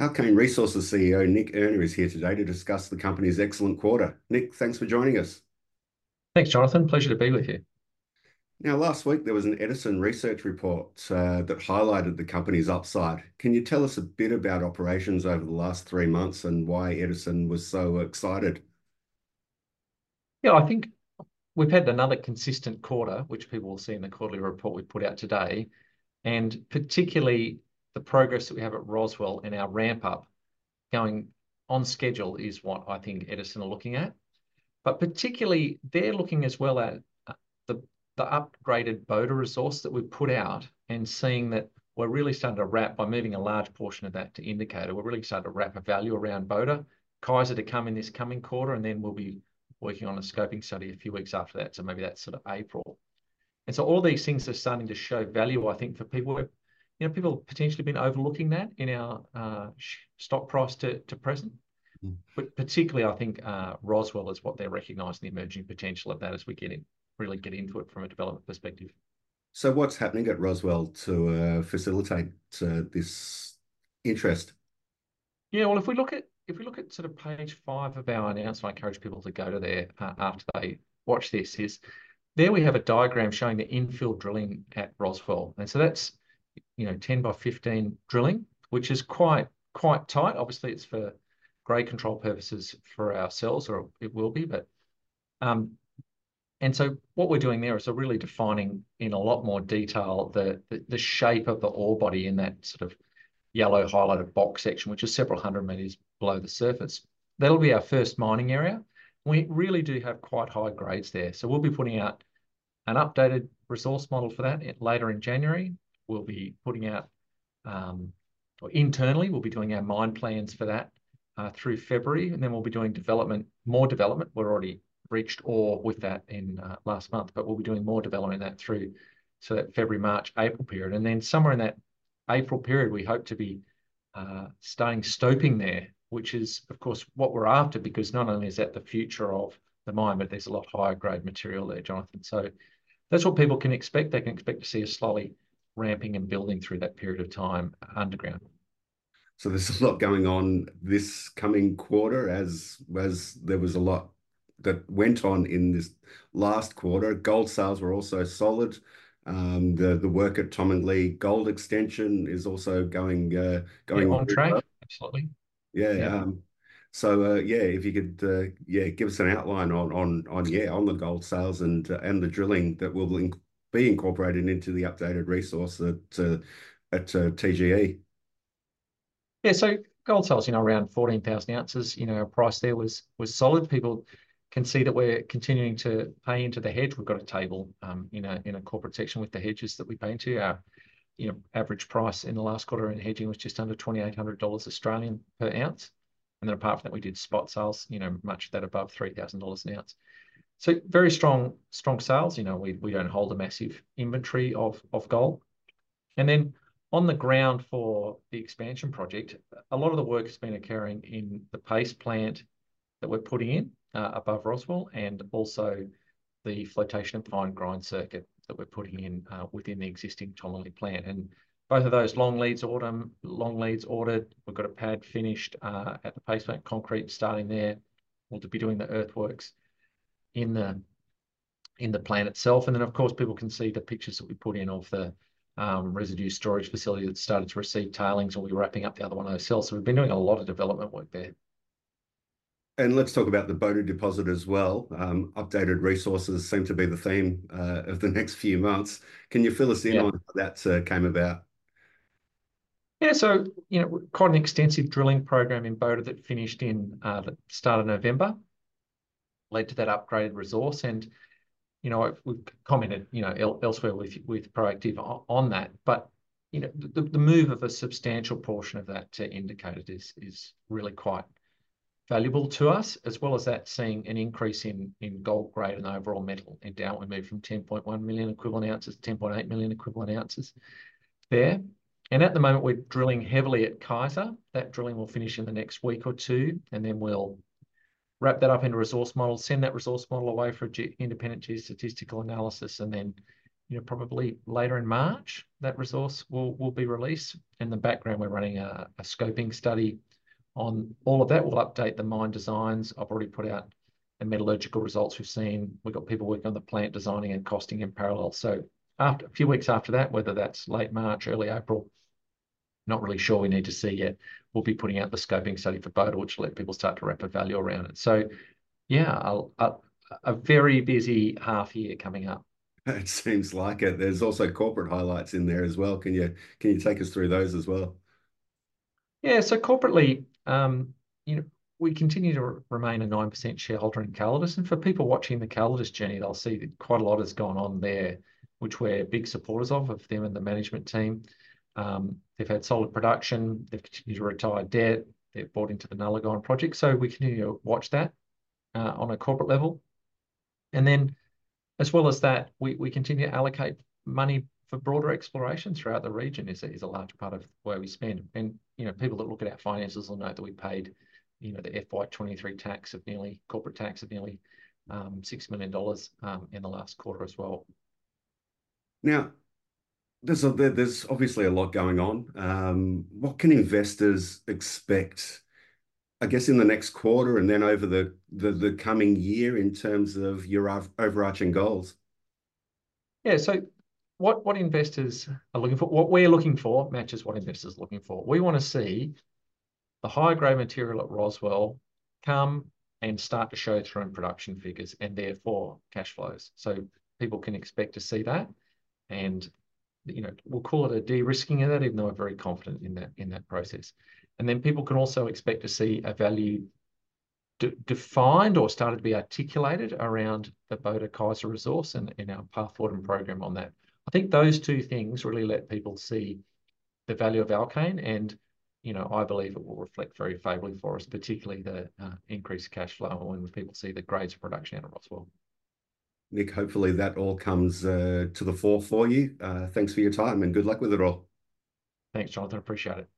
Alkane Resources CEO Nic Earner is here today to discuss the company's excellent quarter. Nic, thanks for joining us. Thanks, Jonathan. Pleasure to be with you. Now, last week there was an Edison research report uh, that highlighted the company's upside. Can you tell us a bit about operations over the last three months and why Edison was so excited? Yeah, I think we've had another consistent quarter, which people will see in the quarterly report we put out today, and particularly the progress that we have at Roswell and our ramp-up going on schedule is what I think Edison are looking at. But particularly, they're looking as well at uh, the upgraded Boda resource that we've put out and seeing that we're really starting to wrap by moving a large portion of that to indicator. We're really starting to wrap a value around Boda. Kaiser to come in this coming quarter, and then we'll be working on a scoping study a few weeks after that. So maybe that's sort of April. And so all these things are starting to show value, I think, for people. You know, people have potentially been overlooking that in our uh, stock price to to present. Hmm. But particularly, I think uh, Roswell is what they're recognizing the emerging potential of that as we get in, really get into it from a development perspective. So what's happening at Roswell to uh, facilitate this interest? Yeah, well, if we look at if we look at sort of page five of our announcement, I encourage people to go to there after they watch this. Is there we have a diagram showing the infill drilling at Roswell. And so that's, you know, 10 by 15 drilling, which is quite quite tight. Obviously, it's for grade control purposes for ourselves, or it will be. But um, and so what we're doing there is really defining in a lot more detail the the shape of the ore body in that sort of yellow highlighted box section, which is several hundred meters below the surface. That'll be our first mining area. We really do have quite high grades there. So we'll be putting out an updated resource model for that later in January. We'll be putting out um, or internally, we'll be doing our mine plans for that uh, through February, and then we'll be doing development, more development. We're already reached ore with that in uh, last month, but we'll be doing more development that through so that February, March, April period. And then somewhere in that April period, we hope to be uh, starting stoping there, which is, of course, what we're after, because not only is that the future of the mine, but there's a lot higher grade material there, Jonathan. So that's what people can expect. They can expect to see us slowly ramping and building through that period of time underground. So there's a lot going on this coming quarter as as there was a lot that went on in this last quarter. Gold sales were also solid. Um, the the work at Tomingley Gold Extension is also going uh, going on track. Absolutely. Yeah. Um, so uh, yeah, if you could, uh, yeah, give us an outline on, on on yeah, on the gold sales and the drilling that will be incorporated into the updated resource uh, at uh, TGE. Yeah, so gold sales, you know, around 14,000 ounces, you know, our price there was was solid. People can see that we're continuing to pay into the hedge. We've got a table um, in a in a corporate section with the hedges that we pay into. Our, you know, average price in the last quarter in hedging was just under twenty eight hundred dollars Australian per ounce. And then apart from that, we did spot sales, you know, much of that above 3,000 dollars an ounce. So very strong sales. You know, we don't hold a massive inventory of gold. And then on the ground for the expansion project, a lot of the work has been occurring in the paste plant that we're putting in uh, above Roswell and also the flotation and fine grind circuit that we're putting in uh, within the existing Tomingley plant. And both of those long leads autumn, long leads ordered. We've got a pad finished uh, at the paste plant, concrete starting there. We'll be doing the earthworks in the in the plant itself. And then, of course, people can see the pictures that we put in of the um, residue storage facility that started to receive tailings and we're wrapping up the other one of those cells. So we've been doing a lot of development work there. And let's talk about the Boda deposit as well. Um, updated resources seem to be the theme uh, of the next few months. Can you fill us in on how that uh, came about? Yeah, so, you know, quite an extensive drilling program in Boda that finished in uh, the start of November led to that upgraded resource. And, you know, we've commented, you know, elsewhere with Proactive on that. But, you know, the move of a substantial portion of that to indicated is really quite valuable to us, as well as that seeing an increase in gold grade and overall metal endowment. We moved from 10.1 million equivalent ounces to 10.8 million equivalent ounces there. And at the moment, we're drilling heavily at Kaiser. That drilling will finish in the next week or two, and then we'll wrap that up into resource model, send that resource model away for independent geostatistical analysis, and then you know, probably later in March, that resource will be released. In the background, we're running a scoping study on all of that. We'll update the mine designs. I've already put out the metallurgical results we've seen. We've got people working on the plant designing and costing in parallel. So after a few weeks after that, whether that's late March, early April, not really sure we need to see yet, we'll be putting out the scoping study for Boda, which will let people start to wrap a value around it. So yeah, a very busy half year coming up. It seems like it. There's also corporate highlights in there as well. Can you take us through those as well? Yeah. So corporately, um, you know, we continue to remain a 9% shareholder in Calidus. And for people watching the Calidus journey, they'll see that quite a lot has gone on there, which we're big supporters of, of them and the management team. Um, they've had solid production. They've continued to retire debt. They've bought into the Nullagine project. So we continue to watch that uh, on a corporate level. And then as well as that, we continue to allocate money for broader exploration throughout the region is a large part of where we spend. And, you know, people that look at our finances will note that we paid, you know, the FY23 tax of nearly corporate tax of nearly um, 6 million dollars um, in the last quarter as well. Now, there's obviously a lot going on. Um, what can investors expect, I guess, in the next quarter and then over the the coming year in terms of your overarching goals? Yeah. So what investors are looking for, what we're looking for matches what investors are looking for. We want to see the high-grade material at Roswell come and start to show through in production figures and therefore cash flows. So people can expect to see that. And, you know, we'll call it a de-risking of that, even though we're very confident in that in that process. And then people can also expect to see a value defined or started to be articulated around the Boda Kaiser resource and in our path forward and program on that. I think those two things really let people see the value of Alkane. And, you know, I believe it will reflect very favorably for us, particularly the uh, increased cash flow when people see the grades of production out of Roswell. Nic, hopefully that all comes uh, to the fore for you. Uh, thanks for your time and good luck with it all. Thanks, Jonathan. Appreciate it.